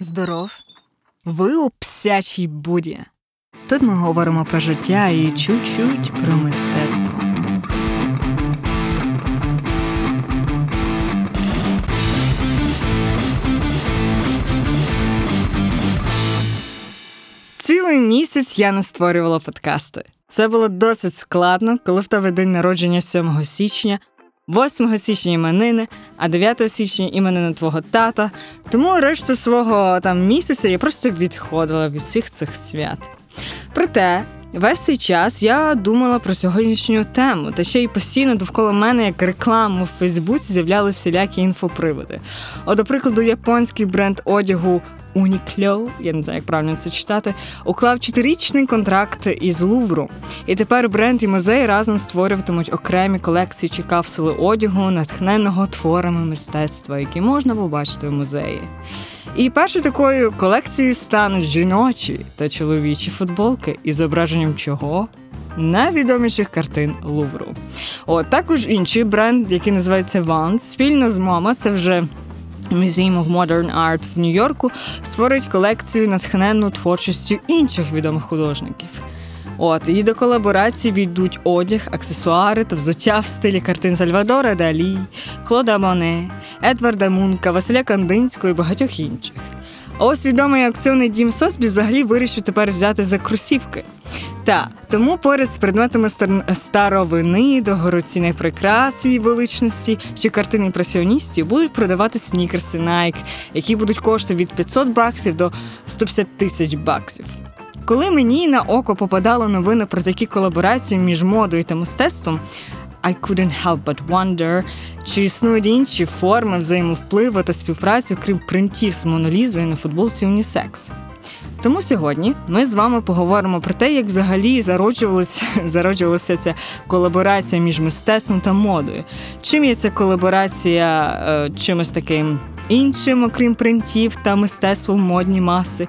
Здоров. Ви у псячій буді. Тут ми говоримо про життя і чуть-чуть про мистецтво. Цілий місяць я не створювала подкасти. Це було досить складно, коли в тебе день народження 7 січня, 8 січня іменини, а 9 січня іменини твого тата. Тому решту свого там місяця я просто відходила від всіх цих свят. Проте. Весь цей час я думала про сьогоднішню тему, та ще й постійно довкола мене, як рекламу в Фейсбуці, з'являлися всілякі інфоприводи. От, до прикладу, японський бренд одягу Uniqlo, я не знаю, як правильно це читати, уклав чотирічний контракт із Лувру. І тепер бренд і музей разом створюватимуть окремі колекції чи капсули одягу, натхненого творами мистецтва, які можна побачити в музеї. І першою такою колекцією стануть жіночі та чоловічі футболки із зображенням чого? Найвідоміших картин Лувру. От також інший бренд, який називається Vans, спільно з Мома, це вже Museum of Modern Art в Нью-Йорку, створить колекцію натхненну творчістю інших відомих художників. От і до колаборації війдуть одяг, аксесуари та взуття в стилі картин Сальвадора Далі, Клода Моне, Едварда Мунка, Василя Кандинського і багатьох інших. А ось відомий аукціонний дім Сосбі взагалі вирішив тепер взяти за кросівки. Та тому поряд з предметами старовини, догороційних прикрас і величності чи картин імпресіоністів будуть продавати снікерси Nike, які будуть коштувати від 500 баксів до 150 тисяч баксів. Коли мені на око попадало новини про такі колаборації між модою та мистецтвом, I couldn't help but wonder, чи існують інші форми взаємовпливу та співпраці, крім принтів з монолізою на футболці Унісекс. Тому сьогодні ми з вами поговоримо про те, як взагалі зароджувалася зароджувалася ця колаборація між мистецтвом та модою. Чим є ця колаборація е, чимось таким іншим, окрім принтів та мистецтвом модні маси,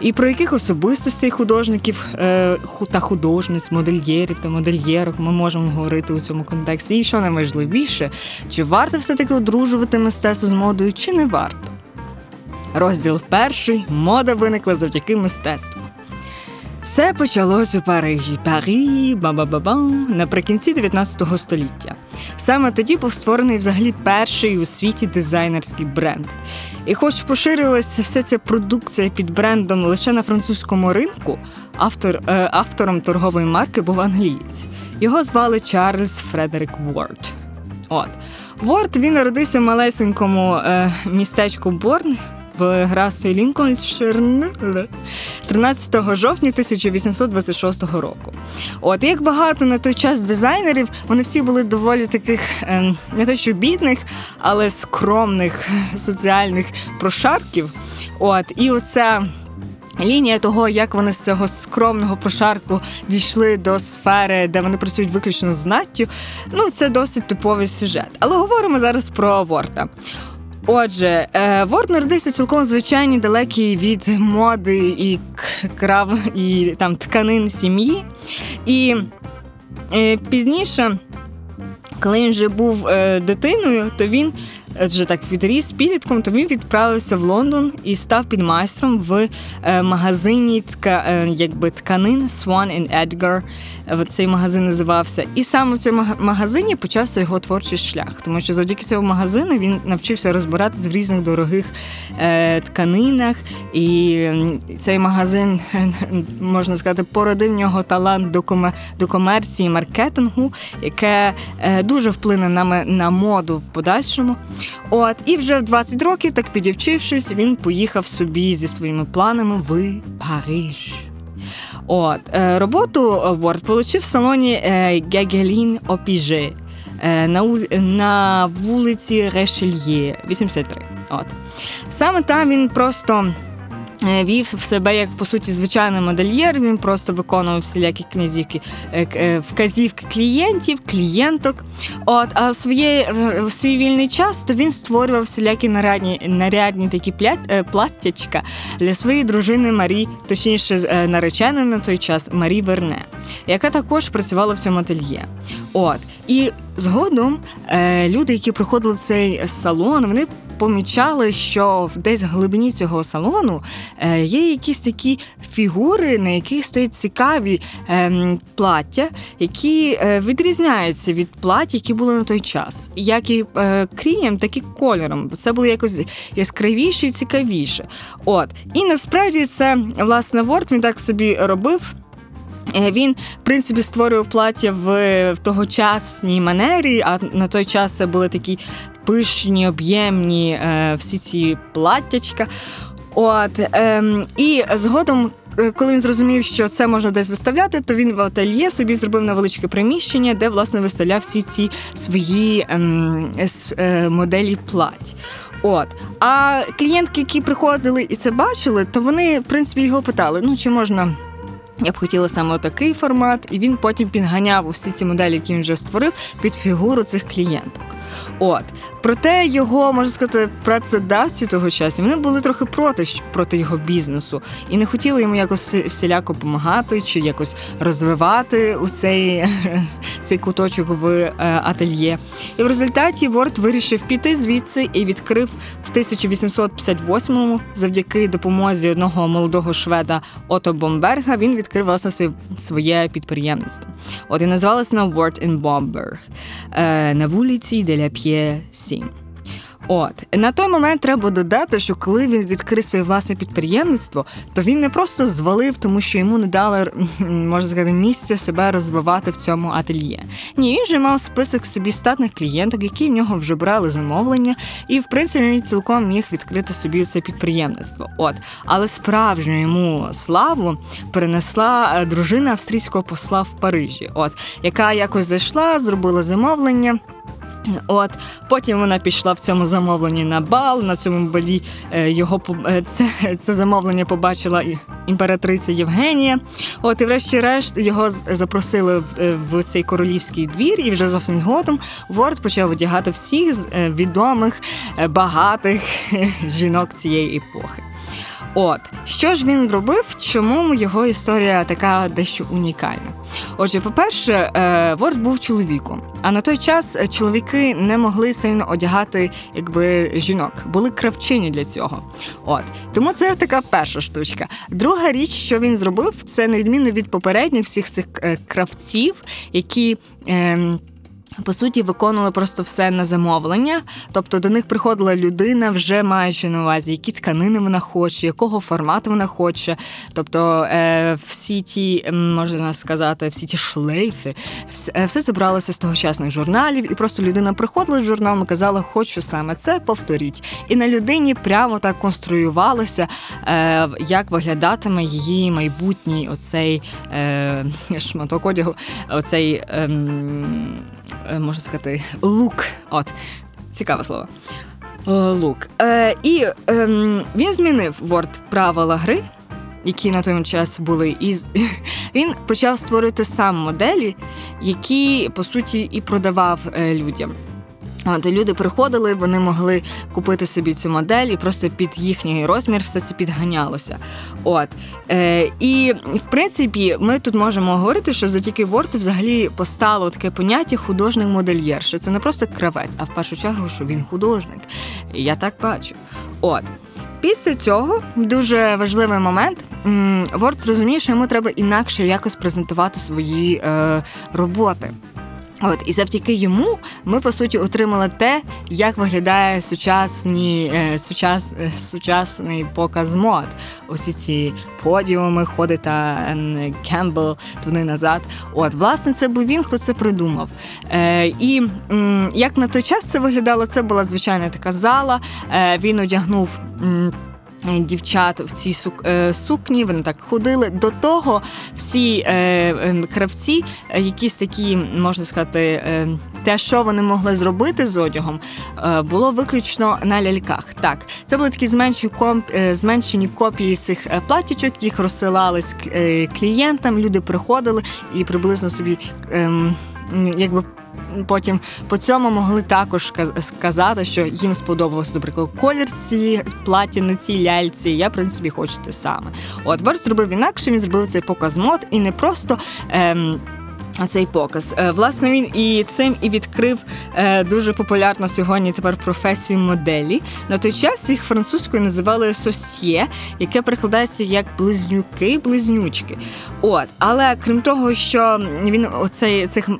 і про яких особистостей художників е, та художниць, модельєрів та модельєрок ми можемо говорити у цьому контексті. І що найважливіше, чи варто все-таки одружувати мистецтво з модою, чи не варто? Розділ перший мода виникла завдяки мистецтву. Все почалось у Парижі, Парі, ба-ба-ба-бам, наприкінці 19 століття. Саме тоді був створений взагалі перший у світі дизайнерський бренд. І хоч поширилася вся ця продукція під брендом лише на французькому ринку, автор, е, автором торгової марки був англієць. Його звали Чарльз Фредерик Уорд. От Ворд він народився в малесенькому е, містечку Борн в графстві Лінкольншир 13 жовтня 1826 року. От як багато на той час дизайнерів, вони всі були доволі таких ем, не те, що бідних, але скромних соціальних прошарків. От і оця. Лінія того, як вони з цього скромного прошарку дійшли до сфери, де вони працюють виключно з знаттю, ну це досить типовий сюжет. Але говоримо зараз про Ворта. Отже, Ворд народився цілком звичайній, далекий від моди і крав і там тканин сім'ї. І е, пізніше, коли він вже був е, дитиною, то він вже так підріс підлітком, то він відправився в Лондон і став підмайстром в е, магазині тка, е, якби тканин Swan and Edgar. Цей магазин називався. І саме в цьому магазині почався його творчий шлях, тому що завдяки цьому магазину він навчився розбиратись в різних дорогих е, тканинах. І цей магазин, можна сказати, породив нього талант до до комерції, маркетингу, яке е, дуже вплине на, на моду в подальшому. От, і вже в 20 років, так підівчившись, він поїхав собі зі своїми планами в Париж. От, е, Роботу Ворд отримав в салоні Гегелін Опіже на вулиці Решельє, 83. От. Саме там він просто Е, вів в себе як по суті звичайний модельєр. Він просто виконував всілякі князівки е, е, вказівки клієнтів, клієнток. От а в своє в свій вільний час то він створював всілякі нарядні нарядні такі платтячка для своєї дружини Марі, точніше нареченої на той час Марі Верне, яка також працювала в цьому ательє. От і згодом люди, які приходили в цей салон, вони помічали, що десь в глибині цього салону е, є якісь такі фігури, на яких стоять цікаві е, плаття, які е, відрізняються від плать, які були на той час, як і е, крієм, так і кольором. Це було якось яскравіше і цікавіше. От і насправді це власне Ворд він так собі робив. Е, Він, в принципі, створював плаття в, тогочасній манері, а на той час це були такі пишні, об'ємні е, всі ці платтячка. От, ем, і згодом, е, коли він зрозумів, що це можна десь виставляти, то він в ательє собі зробив невеличке приміщення, де власне виставляв всі ці свої ем, е, моделі плать. От. А клієнтки, які приходили і це бачили, то вони, в принципі, його питали: ну чи можна. Я б хотіла саме такий формат, і він потім підганяв усі ці моделі, які він вже створив, під фігуру цих клієнток. От проте його можна сказати, працедавці того часу вони були трохи проти проти його бізнесу і не хотіли йому якось всіляко допомагати чи якось розвивати у цей, цей куточок в е, ательє. І в результаті Ворд вирішив піти звідси і відкрив в 1858-му завдяки допомозі одного молодого шведа Ото Бомберга. Він відкрив власне своє, своє підприємництво. От і називалося на Word е, на вулиці Деля П'є 7. От на той момент треба додати, що коли він відкрив своє власне підприємництво, то він не просто звалив, тому що йому не дали можна сказати місця себе розвивати в цьому ательє. Ні, він же мав список собі статних клієнток, які в нього вже брали замовлення, і в принципі він цілком міг відкрити собі це підприємництво. От, але справжню йому славу перенесла е, дружина австрійського посла в Парижі, от яка якось зайшла, зробила замовлення. От потім вона пішла в цьому замовленні на бал. На цьому балі е, його е, це, це замовлення побачила імператриця Євгенія. От і врешті-решт його запросили в, е, в цей королівський двір, і вже зовсім згодом Ворд почав одягати всіх відомих багатих жінок цієї епохи. От що ж він робив? Чому його історія така дещо унікальна? Отже, по-перше, е, Ворд був чоловіком, а на той час е, чоловіки не могли сильно одягати якби жінок, були кравчині для цього. От тому це така перша штучка. Друга річ, що він зробив, це на відміну від попередніх всіх цих е, кравців, які. ем, по суті, виконували просто все на замовлення. Тобто до них приходила людина, вже маючи на увазі, які тканини вона хоче, якого формату вона хоче. Тобто е, всі ті, можна сказати, всі ті шлейфи, все, е, все зібралося з тогочасних журналів, і просто людина приходила в журнал казала, хочу саме це, повторіть. І на людині прямо так конструювалося, е, як виглядатиме її майбутній оцей е, шматок одягу, оцей. е, можна сказати, лук. От, цікаве слово. Е, Лук. Е, і е, він змінив Word правила гри, які на той час були, і він почав створити сам моделі, які по суті і продавав е, людям. От, люди приходили, вони могли купити собі цю модель, і просто під їхній розмір все це підганялося. От е, і в принципі, ми тут можемо говорити, що завдяки Word взагалі постало таке поняття художник-модельєр, що це не просто кравець, а в першу чергу, що він художник. Я так бачу. От. Після цього дуже важливий момент. Word зрозуміє, що йому треба інакше якось презентувати свої е, роботи. От і завдяки йому ми по суті отримали те, як виглядає сучасні, е, сучас, е, сучасний показ мод. Усі ці подіуми, ходи та Кембл туди назад. От, власне, це був він, хто це придумав. Е, і як на той час це виглядало, це була звичайна така зала. Е, він одягнув. Е, Дівчат в цій е, сукні, вони так ходили. До того всі е, кравці, якісь такі, можна сказати, те, що вони могли зробити з одягом, було виключно на ляльках. Так, це були такі зменшені, зменшені копії цих платічок, їх розсилали клієнтам, люди приходили і приблизно собі. ем, Якби потім по цьому могли також сказати, що їм сподобалося, наприклад, колір ці платі на цій ляльці. Я, в принципі, хочу те саме. От Верс зробив інакше, він зробив цей показ мод і не просто. Ем, Цей показ. Е, власне, він і цим і відкрив е, дуже популярну сьогодні тепер професію моделі. На той час їх французькою називали сосьє, яке прикладається як близнюки, близнючки. От, але крім того, що він оцей цих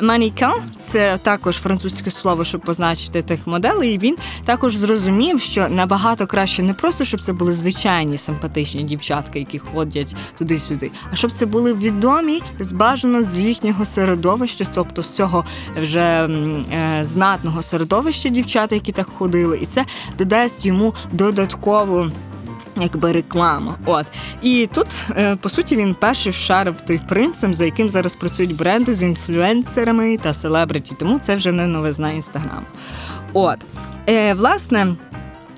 манікан, це також французьке слово, щоб позначити тих моделей. І він також зрозумів, що набагато краще не просто щоб це були звичайні симпатичні дівчатки, які ходять туди-сюди, а щоб це були відомі бажано з їхнього середовища, тобто з цього вже е, знатного середовища дівчат, які так ходили, і це додасть йому додаткову. Якби реклама. От. І тут, е, по суті, він перший вшарив той принцип, за яким зараз працюють бренди з інфлюенсерами та селебриті, тому це вже не новизна інстаграму. От. Е, Власне,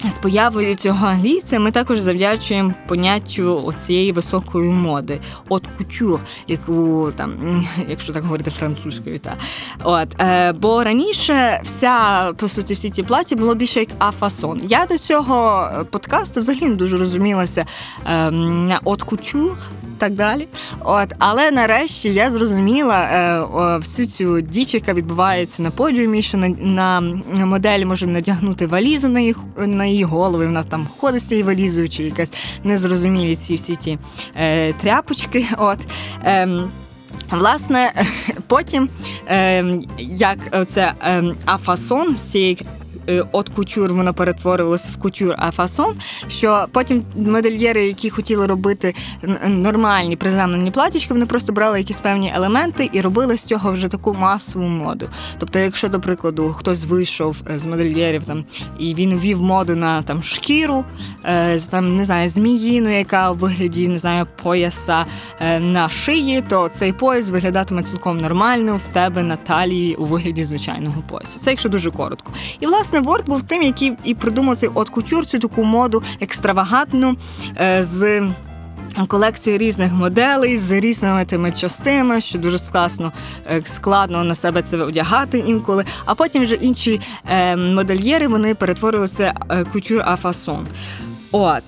з появою цього англійця ми також завдячуємо поняттю цієї високої моди, от кутюр, яку там, якщо так говорити французькою, та от е, бо раніше вся по суті всі ці платі було більше як афасон. Я до цього подкасту взагалі не дуже розумілася е, от кутюр так далі. От, Але нарешті я зрозуміла е, всю цю діч, яка відбувається на подіумі, що на на моделі може надягнути валізу на їх на її голову, вона там ходить з цією валізою, чи якась незрозумілі ці всі ті е, тряпочки. От. Е, Власне, потім, е, як це е, афасон з цієї от кутюр вона перетворилася в кутюр а фасон. Що потім модельєри, які хотіли робити нормальні приземлені платічки, вони просто брали якісь певні елементи і робили з цього вже таку масову моду. Тобто, якщо, до прикладу, хтось вийшов е, з модельєрів там і він ввів моду на там шкіру, е, там не знаю, зміїну, яка у вигляді не знаю, пояса на шиї, то цей пояс виглядатиме цілком нормально в тебе на талії у вигляді звичайного поясу. Це якщо дуже коротко. І власне власне, Ворд був тим, який і придумав цей от кутюр, цю таку моду екстравагантну е, з. Колекції різних моделей з різними тими частинами, що дуже складно е, складно на себе це одягати інколи. А потім вже інші е, модельєри вони перетворилися кутюр а фасон. От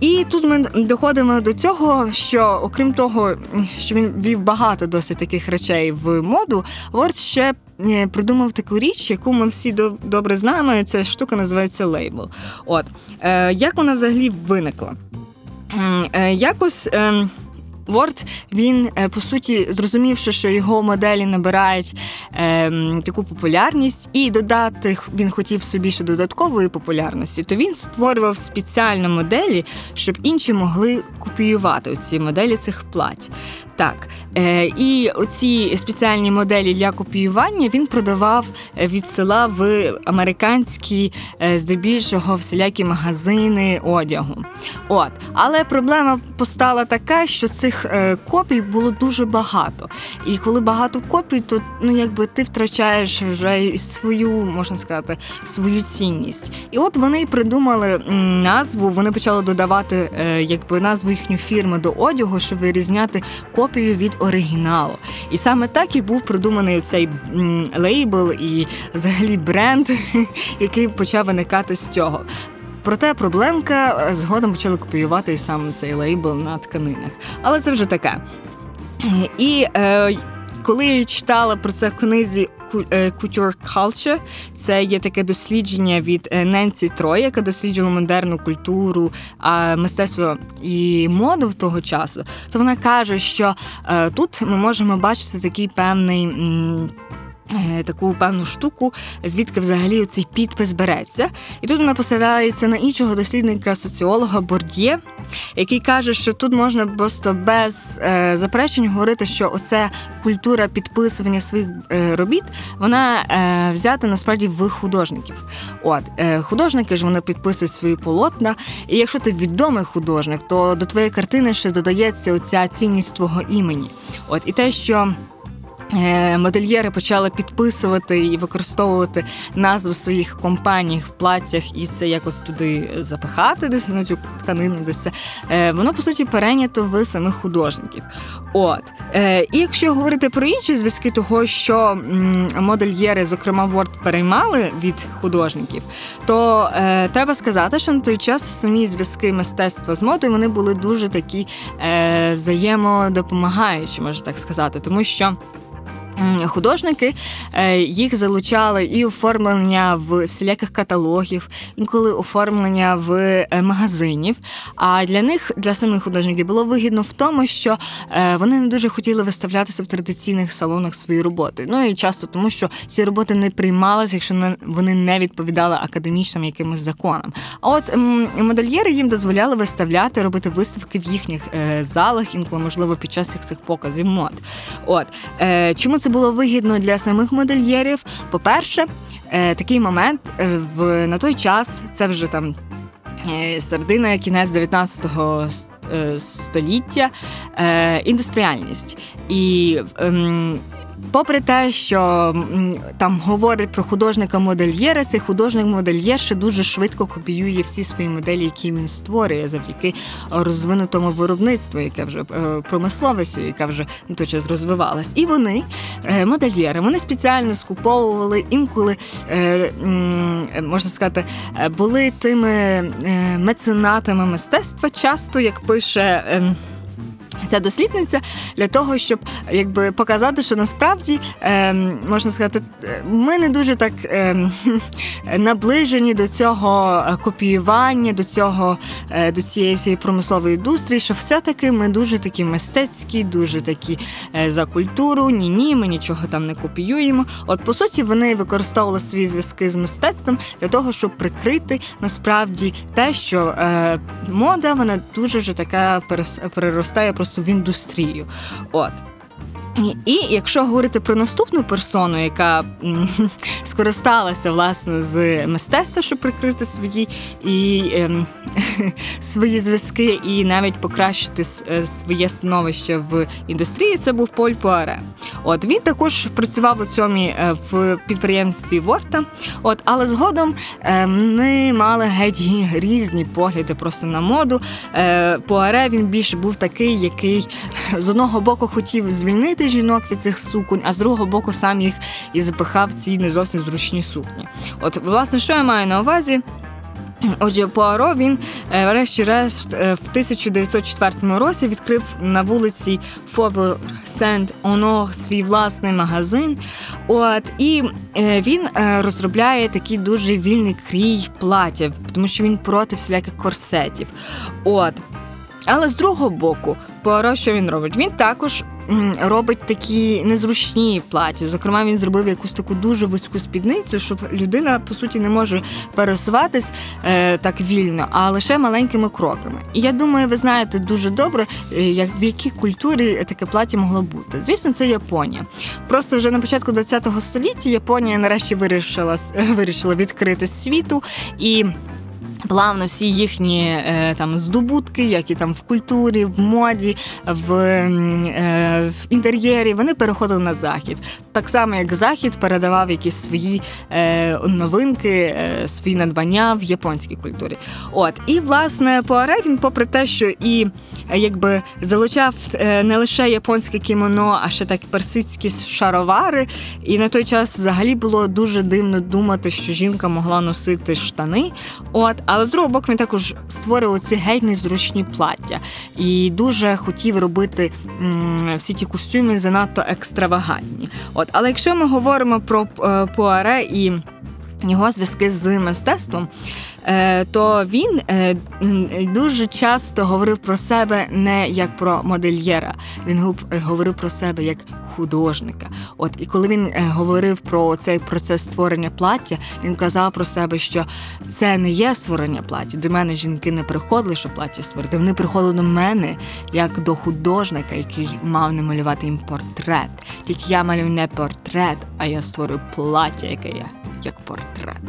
і тут ми доходимо до цього, що окрім того, що він вів багато досить таких речей в моду, Ворд ще придумав таку річ, яку ми всі добре знаємо. Ця штука називається лейбл. От е, як вона взагалі виникла? Е, якось. Word, він е, по суті зрозумівши, що його моделі набирають е, таку популярність, і додати він хотів собі ще додаткової популярності, то він створював спеціальні моделі, щоб інші могли копіювати ці моделі цих плать. Так, е, і оці спеціальні моделі для копіювання він продавав е, від села в американські, е, здебільшого, всілякі магазини одягу. От, але проблема постала така, що цих е, копій було дуже багато. І коли багато копій, то ну якби ти втрачаєш вже свою, можна сказати, свою цінність. І от вони придумали назву, вони почали додавати е, якби назву їхньої фірми до одягу, щоб вирізняти копію від оригіналу. І саме так і був придуманий цей лейбл і взагалі бренд, який почав виникати з цього. Проте проблемка е, згодом почали копіювати і саме цей лейбл на тканинах. Але це вже таке. І е, коли я читала про це в книзі е, Couture Culture, це є таке дослідження від е, Ненсі Трой, яка досліджувала модерну культуру, мистецтво і моду в того часу, то вона каже, що тут ми можемо бачити такий певний. Е, таку певну штуку, звідки взагалі цей підпис береться. І тут вона посилається на іншого дослідника, соціолога Борд'є, який каже, що тут можна просто без е, заперечень говорити, що оце культура підписування своїх е, робіт, вона е, взята насправді в художників. От е, художники ж вони підписують свої полотна. І якщо ти відомий художник, то до твоєї картини ще додається оця цінність твого імені. От і те, що. Е, модельєри почали підписувати і використовувати назви своїх компаній в платтях і це якось туди запихати, десь на цю тканину, десь це е, воно по суті перейнято в самих художників. От е, і якщо говорити про інші зв'язки, того що модельєри, зокрема Word, переймали від художників, то треба сказати, що на той час самі зв'язки мистецтва з модою вони були дуже такі взаємодопомагаючі, можна так сказати, тому що. Художники е, їх залучали і оформлення в всіляких каталогів, інколи оформлення в е, магазинів. А для них, для самих художників, було вигідно в тому, що е, вони не дуже хотіли виставлятися в традиційних салонах свої роботи. Ну і часто тому, що ці роботи не приймалися, якщо вони не відповідали академічним якимось законам. А от модельєри їм дозволяли виставляти, робити виставки в їхніх залах, інколи можливо під час цих показів мод. От чому це? Це було вигідно для самих модельєрів. По-перше, е, такий момент е, в на той час це вже там е, середина, кінець 19-го століття, індустріальність і. Ем, Попри те, що там говорить про художника-модельєра, цей художник-модельєр ще дуже швидко копіює всі свої моделі, які він створює, завдяки розвинутому виробництву, яке вже е, промисловості, яка вже на той час розвивалась. І вони, е, модельєри, вони спеціально скуповували інколи, е, можна сказати, були тими меценатами мистецтва, часто як пише. Ця дослідниця для того, щоб якби показати, що насправді е, можна сказати, ми не дуже так е, наближені до цього копіювання, до цього е, до цієї всієї промислової індустрії, що все-таки ми дуже такі мистецькі, дуже такі е, за культуру. Ні, ні, ми нічого там не копіюємо. От по суті, вони використовували свої зв'язки з мистецтвом для того, щоб прикрити насправді те, що е, мода вона дуже вже така переростає просто в індустрію. От. І якщо говорити про наступну персону, яка скористалася власне з мистецтва, щоб прикрити свої і ем, свої зв'язки, і навіть покращити е, своє становище в індустрії, це був Поль Пуаре. От він також працював у цьому е, в підприємстві Ворта. От, але згодом ем, мали геть різні погляди просто на моду. Е, Пуаре він більше був такий, який з одного боку хотів звільнити жінок від цих суконь, а з другого боку сам їх і запихав ці не зовсім зручні сукні. От, власне, що я маю на увазі? Отже, Пуаро він, е, врешті-решт, е, в 1904 році відкрив на вулиці Фобер Сент Онор свій власний магазин. От і е, він розробляє такий дуже вільний крій платів, тому що він проти всіляких корсетів. От. Але з другого боку, Пуаро, що він робить? Він також робить такі незручні платі. Зокрема, він зробив якусь таку дуже вузьку спідницю, щоб людина по суті не може пересуватись е, так вільно, а лише маленькими кроками. І я думаю, ви знаєте дуже добре, е, як в якій культурі таке платі могло бути. Звісно, це Японія. Просто вже на початку ХХ століття Японія нарешті вирішила вирішила відкрити світу і. Плавно всі їхні е, там здобутки, які там в культурі, в моді, в е, в інтер'єрі, вони переходили на захід. Так само, як захід передавав якісь свої е, новинки, свої надбання в японській культурі. От і власне Пуаре він, попри те, що і якби залучав е, не лише японське кімоно, а ще так персидські шаровари. І на той час взагалі було дуже дивно думати, що жінка могла носити штани. От, але з другого боку він також створював ці геть незручні плаття і дуже хотів робити м, всі ті костюми занадто екстравагантні. От, але якщо ми говоримо про е, Пуаре і його зв'язки з мистецтвом, е, то він е, дуже часто говорив про себе не як про модельєра, він говорив про себе як художника. От і коли він говорив про цей процес створення плаття, він казав про себе, що це не є створення плаття. До мене жінки не приходили, щоб плаття створити. Вони приходили до мене як до художника, який мав намалювати їм портрет. Тільки я малюю не портрет, а я створюю плаття, яке я як портрет.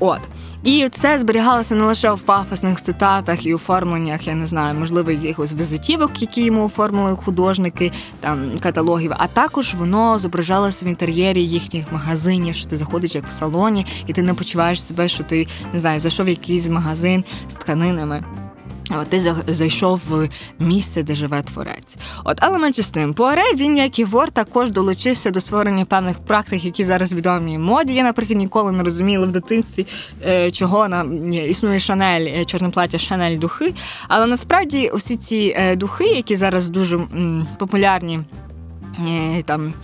От. І це зберігалося не лише в пафосних цитатах і оформленнях, я не знаю, можливо, якихось візитівок, які йому оформили художники, там каталогів, а також воно зображалося в інтер'єрі їхніх магазинів, що ти заходиш як в салоні, і ти не почуваєш себе, що ти не знаю, зайшов в якийсь магазин з тканинами. От ти за- зайшов в місце, де живе творець. От, але менше з тим, Пуаре, він, як і Вор, також долучився до створення певних практик, які зараз відомі моді. Я, наприклад, ніколи не розуміла в дитинстві, е, чого нам існує Шанель, е, чорне плаття Шанель духи. Але насправді усі ці е, духи, які зараз дуже популярні. Е, Там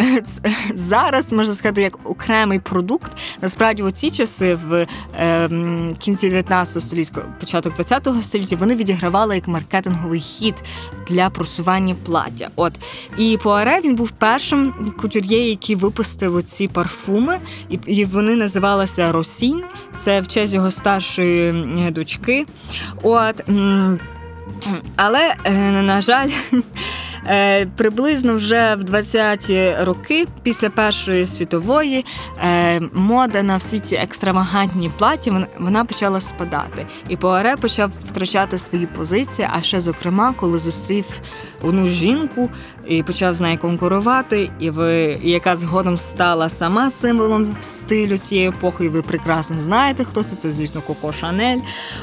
зараз можна сказати, як окремий продукт. Насправді, у ці часи в е, кінці 19 століття, початок 20 століття, вони відігравали як маркетинговий хід для просування плаття. От і Пуаре він був першим кутюр'є, який випустив оці парфуми, і, і вони називалися Росінь. Це в честь його старшої дочки. От. але, е, на жаль, приблизно вже в 20-ті роки, після Першої світової, е, мода на всі ці екстравагантні платі вона почала спадати. І Пуаре почав втрачати свої позиції, а ще зокрема, коли зустрів одну жінку і почав з нею конкурувати, і ви, яка згодом стала сама символом стилю цієї епохи. І ви прекрасно знаєте, хто це. Це, звісно, Коко Шанель.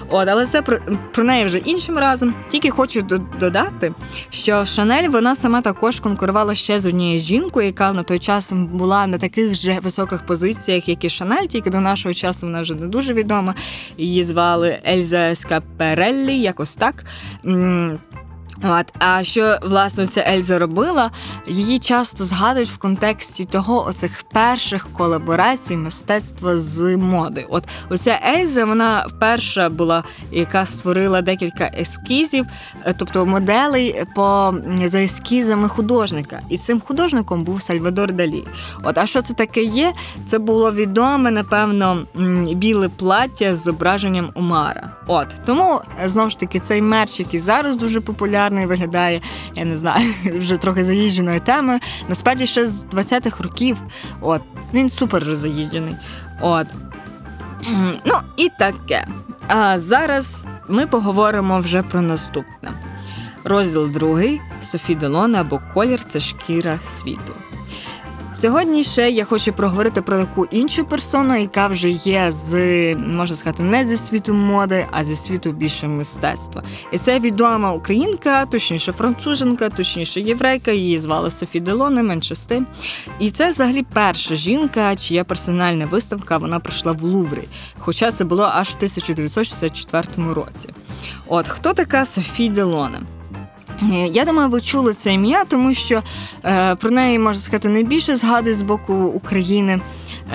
От, але це про, про неї вже іншим разом. Тільки хочу додати, що Шанель вона сама також конкурувала ще з однією жінкою, яка на той час була на таких же високих позиціях, як і Шанель, тільки до нашого часу вона вже не дуже відома. Її звали Ельза Скапереллі, якось так. От, а що власне ця Ельза робила? Її часто згадують в контексті того оцих перших колаборацій мистецтва з моди. От оця Ельза, вона перша була, яка створила декілька ескізів, е, тобто моделей по за ескізами художника. І цим художником був Сальвадор Далі. От, а що це таке є? Це було відоме, напевно, біле плаття з зображенням Умара. От тому е, знову ж таки цей мерч, який зараз дуже популярний виглядає, я не знаю, вже трохи заїждженою темою. Насправді ще з 20-х років. От він супер заїжджений. От. Ну і таке. А зараз ми поговоримо вже про наступне. Розділ другий Софі Делона або колір це шкіра світу. Сьогодні ще я хочу проговорити про таку іншу персону, яка вже є з, можна сказати, не зі світу моди, а зі світу більше мистецтва. І це відома українка, точніше француженка, точніше єврейка. Її звали Софі Делоне, менше з. І це взагалі перша жінка, чия персональна виставка вона пройшла в Луврі. Хоча це було аж в 1964 році. От хто така Софі Делоне? Е, Я думаю, ви чули це ім'я, тому що е, про неї можна сказати найбільше згадують з боку України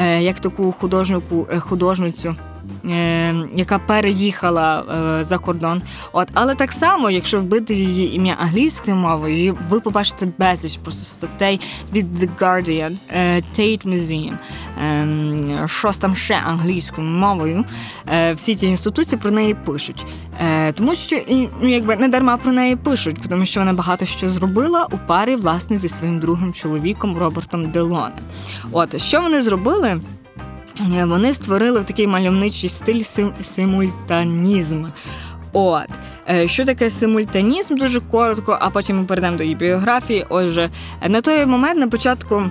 е, як таку художнику, е, художницю. Е, Яка переїхала е, за кордон, от але так само, якщо вбити її ім'я англійською мовою, ви побачите безліч просто статей від The Guardian, е, Tate Museum, щось там ще англійською мовою. Всі ці інституції про неї пишуть. Тому що ну, якби не дарма про неї пишуть, тому що вона багато що зробила у парі власне зі своїм другим чоловіком Робертом Делоне. От що вони зробили? Е, Вони створили в такий мальовничий стиль сим- симультанізм. От Е, що таке симультанізм? Дуже коротко, а потім ми перейдемо до її біографії. Отже, е, на той момент, на початку.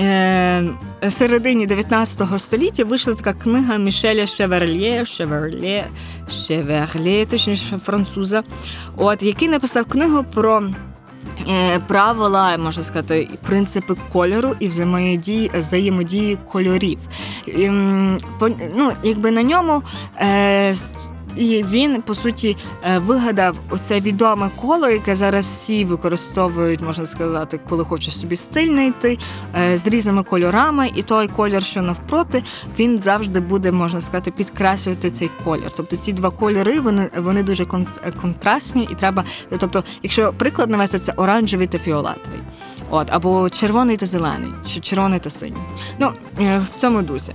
Е, в середині 19 століття вийшла така книга Мішеля Шеверлє, Шеверлє, Шеверлє, точніше француза, от, який написав книгу про е, правила, можна сказати, принципи кольору і взаємодії, взаємодії кольорів. І, ну, якби на ньому. І він по суті е, вигадав оце відоме коло, яке зараз всі використовують, можна сказати, коли хочуть собі стиль знайти е, з різними кольорами, і той колір, що навпроти, він завжди буде, можна сказати, підкреслювати цей колір. Тобто ці два кольори вони, вони дуже е, контрастні, і треба. Тобто, якщо приклад навести, це оранжевий та фіолетовий, от або червоний та зелений, чи червоний та синій. Ну в цьому дусі.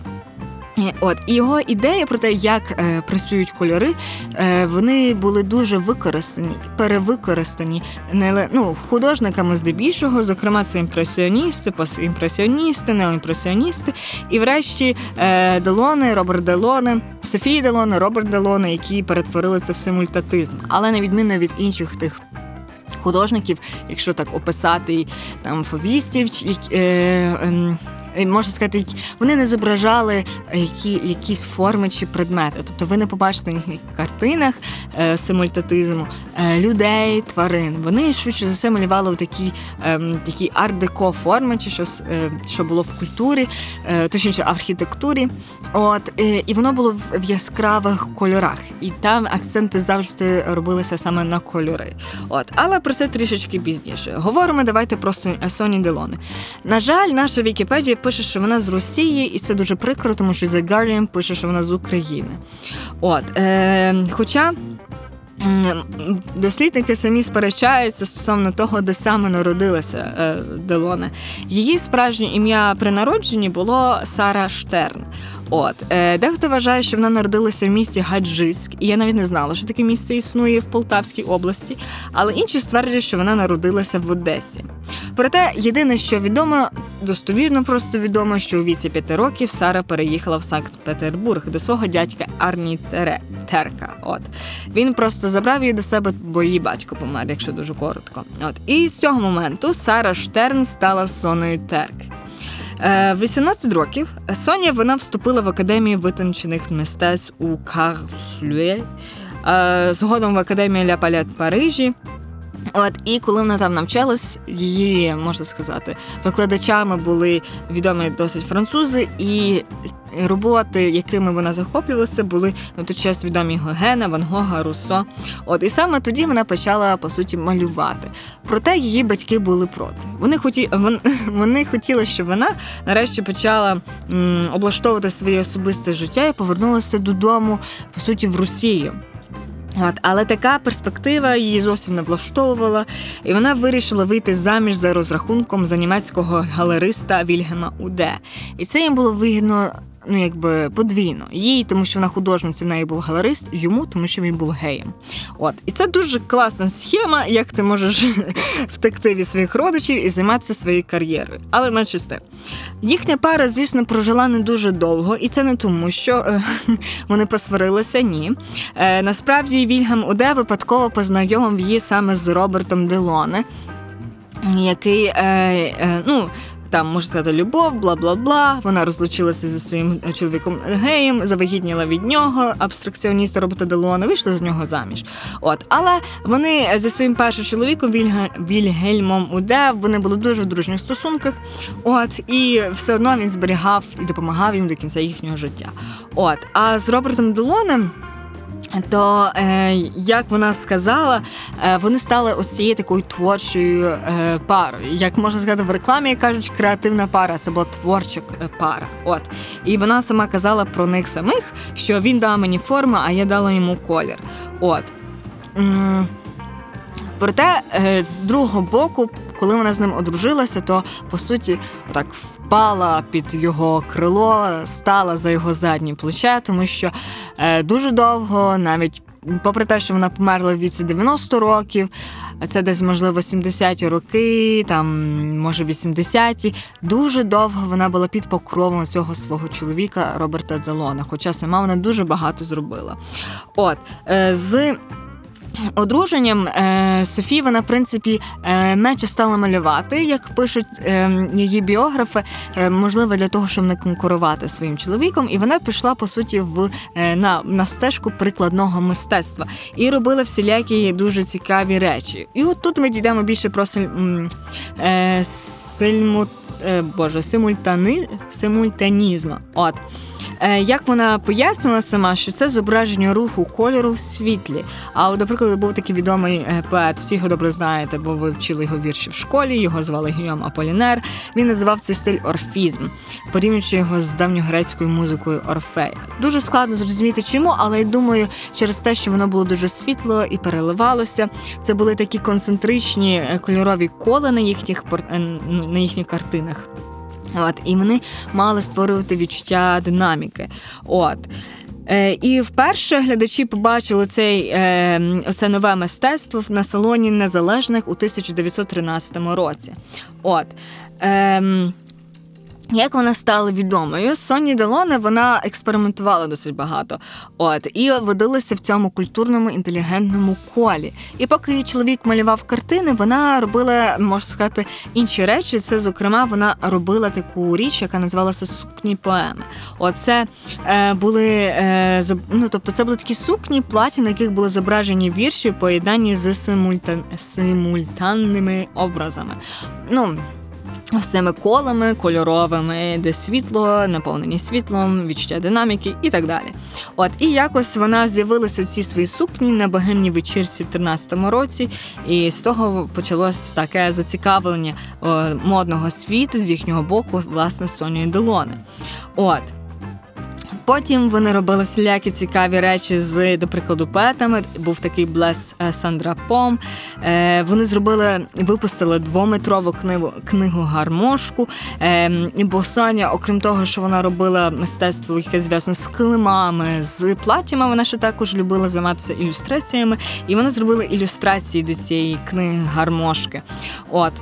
От і його ідея про те, як е, працюють кольори, е, вони були дуже використані, перевикористані не ну, художниками здебільшого, зокрема, це імпресіоністи, постімпресіоністи, неоімпресіоністи, і врешті е, Делоне, Роберт Делоне, Софія Делоне, Роберт Делоне, які перетворили це в симультатизм, але на відміну від інших тих. Художників, якщо так описати там фовістів, чи, е, е, можна сказати, вони не зображали які, якісь форми чи предмети. Тобто ви не побачите на їхніх картинах е, симультатизму е, людей, тварин. Вони швидше за все малювали в такі, ем, такі арт-деко форми, чи щось, е, що було в культурі, е, точніше архітектурі. От, е, і воно було в, яскравих кольорах. І там акценти завжди робилися саме на кольори. От, але про це трішечки пізніше. Говоримо давайте про Сон- Соні Делоне. На жаль, наша Вікіпедія пише, що вона з Росії, і це дуже прикро, тому що The Guardian пише, що вона з України. От, е, хоча. Дослідники самі сперечаються стосовно того, де саме народилася е, Делоне. Її справжнє ім'я при народженні було Сара Штерн. От е, дехто вважає, що вона народилася в місті Гаджиськ, і я навіть не знала, що таке місце існує в Полтавській області, але інші стверджують, що вона народилася в Одесі. Проте єдине, що відомо, достовірно просто відомо, що у віці п'яти років Сара переїхала в Санкт-Петербург до свого дядька Арні Тере, Терка. От він просто забрав її до себе, бо її батько помер, якщо дуже коротко. От і з цього моменту Сара Штерн стала Соною Терк. Е, 18 років Соня вона вступила в академію витончених мистецтв у Карлслює, е, згодом в академію Ля Палет Парижі. От і коли вона там навчалась, її можна сказати, викладачами були відомі досить французи, і роботи, якими вона захоплювалася, були на той час відомі Гогена, Ван Гога, Руссо. От і саме тоді вона почала по суті малювати. Проте її батьки були проти. Вони хоті, вони хотіли, щоб вона нарешті почала м, облаштовувати своє особисте життя і повернулася додому, по суті, в Росію. От, але така перспектива її зовсім не влаштовувала, і вона вирішила вийти заміж за розрахунком за німецького галериста Вільгема Уде. І це їм було вигідно. Ну, якби подвійно. Їй, тому що вона художниця, в неї був галерист, йому, тому що він був геєм. От. І це дуже класна схема, як ти можеш втекти від своїх родичів і займатися своєю кар'єрою. Але менше з. Їхня пара, звісно, прожила не дуже довго, і це не тому, що е, вони посварилися, ні. Е, насправді Вільгам Уде випадково познайомив її саме з Робертом Делоне, який, е, е, ну. Там можна сказати любов, бла бла бла. Вона розлучилася зі своїм чоловіком геєм, завагітніла від нього, абстракціоніста Роберта Делона, вийшла з нього заміж. От, але вони зі своїм першим чоловіком Вільга, Вільгельмом Уде вони були дуже в дружніх стосунках. От, і все одно він зберігав і допомагав їм до кінця їхнього життя. От, а з Робертом Делоном. То, е, як вона сказала, е, вони стали ось цією такою творчою е, парою. Як можна сказати, в рекламі кажуть, креативна пара це була творча е, пара. От і вона сама казала про них самих, що він дав мені форму, а я дала йому колір. От. М, Проте, е, з другого боку, коли вона з ним одружилася, то по суті так впала під його крило, стала за його заднє плече, тому що е, дуже довго, навіть попри те, що вона померла в віці 90 років, а це десь можливо 70-ті роки, там може 80-ті, дуже довго вона була під покровом цього свого чоловіка Роберта Делона, хоча сама вона дуже багато зробила. От е, з Одруженням е, Софії вона, в принципі, менше стала малювати, як пишуть е, її біографи, е, можливо, для того, щоб не конкурувати своїм чоловіком. І вона пішла, по суті, в, на, на стежку прикладного мистецтва і робила всілякі дуже цікаві речі. І от тут ми дійдемо більше про силь, м, сильму, е, боже, симультани, симультанізму. От. Е, Як вона пояснила сама, що це зображення руху кольору в світлі. А от, до прикладу, був такий відомий е, поет, всі його добре знаєте, бо ви вчили його вірші в школі, його звали Гіом Аполінер. Він називав цей стиль орфізм, порівнюючи його з давньогрецькою музикою Орфея. Дуже складно зрозуміти чому, але я думаю, через те, що воно було дуже світло і переливалося. Це були такі концентричні е, кольорові кола на їхніх на їхніх картинах. От, І вони мали створювати відчуття динаміки. От. Е, І вперше глядачі побачили цей, е, оце нове мистецтво на салоні Незалежних у 1913 році. От. Е, як вона стала відомою, Соні Делоне вона експериментувала досить багато. От і водилася в цьому культурному інтелігентному колі. І поки її чоловік малював картини, вона робила, можна сказати, інші речі. Це, зокрема, вона робила таку річ, яка називалася сукні поеми. Оце е, були е, ну, тобто, це були такі сукні, платі, на яких були зображені вірші, поєднані з симультан... симультанними образами. Ну, з цими колами кольоровими, де світло, наповнені світлом, відчуття динаміки і так далі. От і якось вона з'явилася у цій своїй сукні на богемній вечірці в 13-му році, і з того почалось таке зацікавлення о, модного світу з їхнього боку, власне, Сонії Делони. От. Потім вони робили всілякі цікаві речі з, до прикладу, поетами. Був такий Блес е, Сандра Пом. Е, вони зробили, випустили двометрову книгу книгу гармошку. Е, бо Соня, окрім того, що вона робила мистецтво, яке зв'язане з килимами, з платтями, вона ще також любила займатися ілюстраціями, і вони зробили ілюстрації до цієї книги гармошки. От.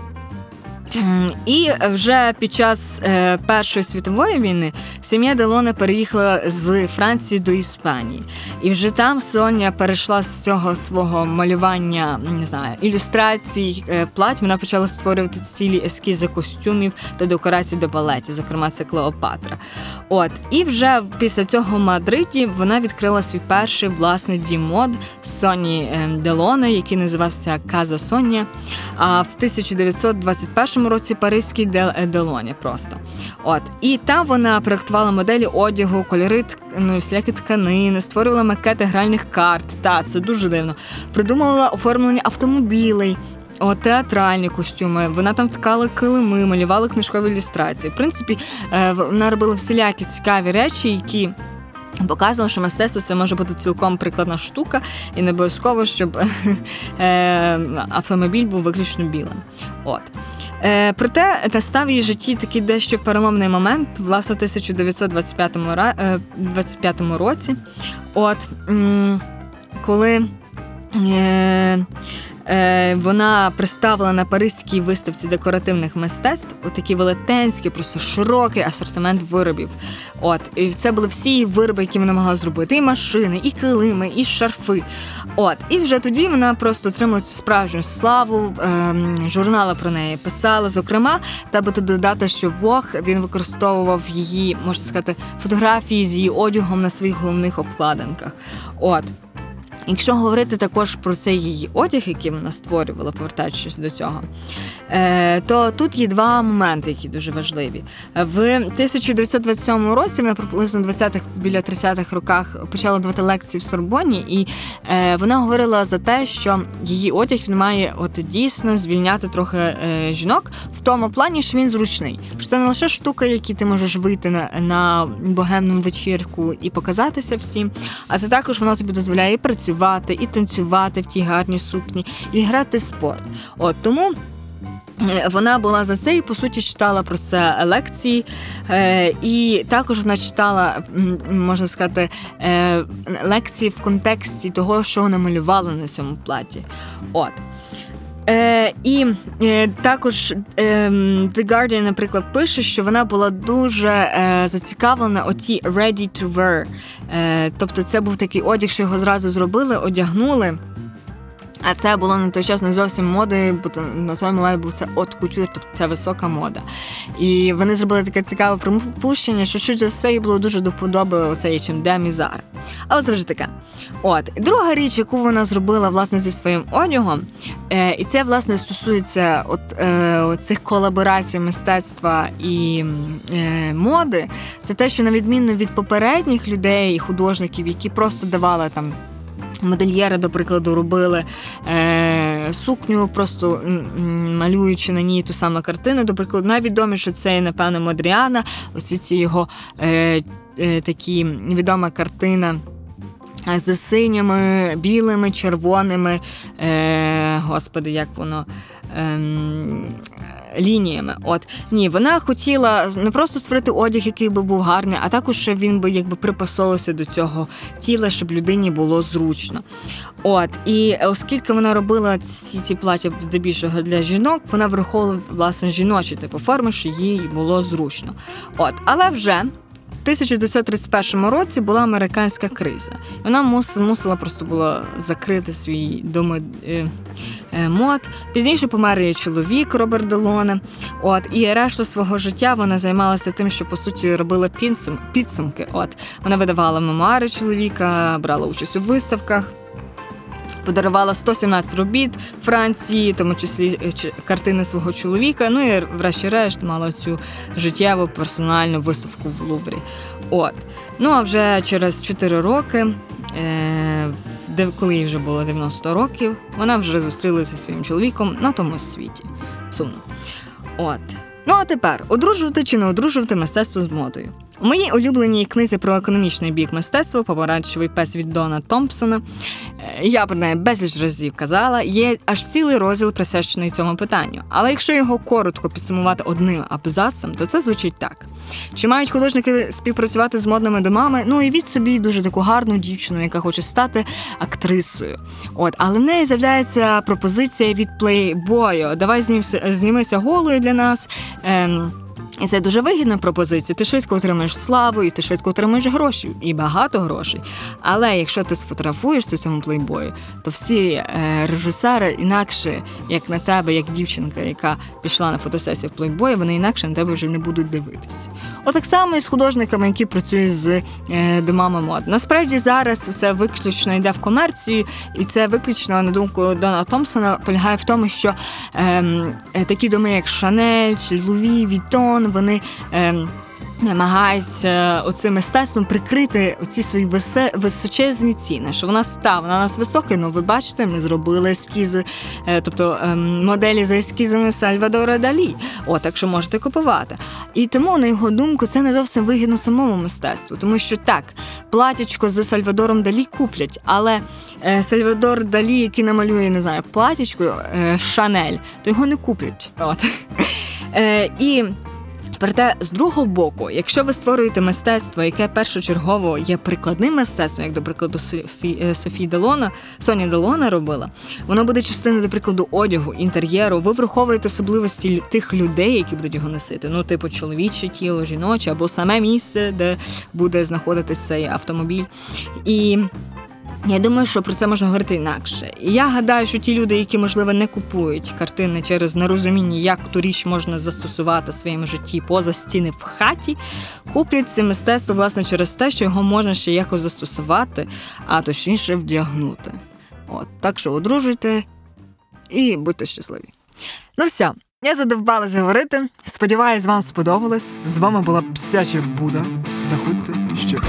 І вже під час е, Першої світової війни сім'я Делоне переїхала з Франції до Іспанії, і вже там Соня перейшла з цього свого малювання, не знаю, ілюстрацій е, плать. Вона почала створювати цілі ескізи костюмів та декорацій до балетів, зокрема це Клеопатра. От і вже після цього в Мадриді вона відкрила свій перший власний дім мод Соні ем, Делоне, який називався Каза Соня. А в 1921 році Паризький Делоні просто. От. І там вона проєктувала моделі одягу, кольори ну, всілякі тканини, створювала макети гральних карт. Та, це дуже дивно. Придумувала оформлення автомобілей. О, театральні костюми, вона там ткала килими, малювала книжкові ілюстрації. В принципі, е, вона робила всілякі цікаві речі, які Показував, що мистецтво це може бути цілком прикладна штука, і не обов'язково, щоб е, автомобіль був виключно білим. От. Е, Проте та став її житті такий дещо переломний момент, власне, в 1925 25 е, році. От, коли Вона представила на Паризькій виставці декоративних мистецтв такі велетенські, просто широкий асортимент виробів. От і це були всі вироби, які вона могла зробити: і машини, і килими, і шарфи. От, і вже тоді вона просто отримала цю справжню славу. Е, журнали про неї писали. Зокрема, треба тут додати, що Вог він використовував її, можна сказати, фотографії з її одягом на своїх головних обкладинках. От. Якщо говорити також про цей її одяг, який вона створювала, повертаючись до цього, е, то тут є два моменти, які дуже важливі. В 1927 році вона приблизно 20-х, біля 30-х роках почала давати лекції в Сорбоні, і е, вона говорила за те, що її одяг він має от дійсно звільняти трохи е, жінок в тому плані, що він зручний. Що це не лише штука, які ти можеш вийти на, на богемну вечірку і показатися всім, а це також воно тобі дозволяє і працювати співати, і танцювати в тій гарній сукні, і грати спорт. От тому. Е, вона була за це і по суті читала про це лекції, е, і також вона читала, можна сказати, е, лекції в контексті того, що вона малювала на цьому платі. От. Е, І е, також е, The Guardian, наприклад, пише, що вона була дуже е, зацікавлена оті ready to wear. Е, Тобто це був такий одяг, що його зразу зробили, одягнули. А це було на той час не зовсім модою, бо на той момент був це от кутюр, тобто це висока мода. І вони зробили таке цікаве припущення, що швидше все їй було дуже до вподоби оцей H&M і Zara. Але це вже таке. От друга річ, яку вона зробила власне зі своїм одягом, е, і це власне стосується от е, цих колаборацій мистецтва і е, моди. Це те, що на відміну від попередніх людей, і художників, які просто давали там. Модельєри, до прикладу, робили е, сукню, просто малюючи на ній ту саму картину. До прикладу, найвідоміше це, напевно, Модріана. Ось ці його е, е, такі відома картина. З синіми, білими, червоними, е, господи, як воно. Е, лініями. От ні, вона хотіла не просто створити одяг, який би був гарний, а також він би якби припасовувався до цього тіла, щоб людині було зручно. От і оскільки вона робила ці ці плаття здебільшого для жінок, вона враховувала власне жіночі типу форми, що їй було зручно. От, але вже. В 1931 році була американська криза. Вона мус, мусила просто було закрити свій дом е, е. Пізніше помер її чоловік Роберт Делоне. От і решту свого життя вона займалася тим, що по суті робила підсум, підсумки. От вона видавала мемуари чоловіка, брала участь у виставках подарувала 117 робіт Франції, тому числі е, картини свого чоловіка. Ну і врешті-решт мала цю життєву персональну виставку в Луврі. От. Ну а вже через 4 роки. Е, коли їй вже було 90 років, вона вже зустрілася зі своїм чоловіком на тому світі. Сумно. От. Ну а тепер одружувати чи не одружувати мистецтво з модою. У моїй улюбленій книзі про економічний бік мистецтва «Помаранчевий пес від Дона Томпсона. Е, я про неї безліч разів казала, є аж цілий розділ присвячений цьому питанню. Але якщо його коротко підсумувати одним абзацем, то це звучить так: чи мають художники співпрацювати з модними домами? Ну і від собі дуже таку гарну дівчину, яка хоче стати актрисою. От, але в неї з'являється пропозиція від плейбою. Давай знімся, знімися голою для нас. Ем, і це дуже вигідна пропозиція. Ти швидко отримаєш славу, і ти швидко отримаєш гроші, і багато грошей. Але якщо ти сфотографуєшся цьому плейбою, то всі е, режисери інакше, як на тебе, як дівчинка, яка пішла на фотосесію в плейбої, вони інакше на тебе вже не будуть дивитися. Отак само і з художниками, які працюють з е, домами мод. Насправді зараз це виключно йде в комерцію, і це виключно на думку Дона Томпсона полягає в тому, що ем, е, такі доми, як Шанель, Луї Віттон вони. Е, намагаються оцим мистецтвом прикрити оці свої височезні ціни. Що вона став на нас високий, ну ви бачите, ми зробили ескізи, е, тобто ем, моделі за ескізами Сальвадора Далі. О, так що можете купувати. І тому, на його думку, це не зовсім вигідно самому мистецтву, тому що так, платячко з Сальвадором Далі куплять, але е, Сальвадор Далі, який намалює, не знаю, платічко е, Шанель, то його не куплять. От. І Проте, з другого боку, якщо ви створюєте мистецтво, яке першочергово є прикладним мистецтвом, як до прикладу Софі, е, Софії Делона, Соня Делона робила, воно буде частиною, до прикладу, одягу, інтер'єру. Ви враховуєте особливості тих людей, які будуть його носити. Ну, типу, чоловіче тіло, жіноче або саме місце, де буде знаходитись цей автомобіль. І я думаю, що про це можна говорити інакше. І я гадаю, що ті люди, які, можливо, не купують картини через нерозуміння, як ту річ можна застосувати в своєму житті поза стіни в хаті, куплять це мистецтво власне через те, що його можна ще якось застосувати, а точніше вдягнути. От, Так що одружуйте і будьте щасливі. Ну все, я задовбалася говорити. Сподіваюсь, вам сподобалось. З вами була Псяча Буда. Заходьте ще.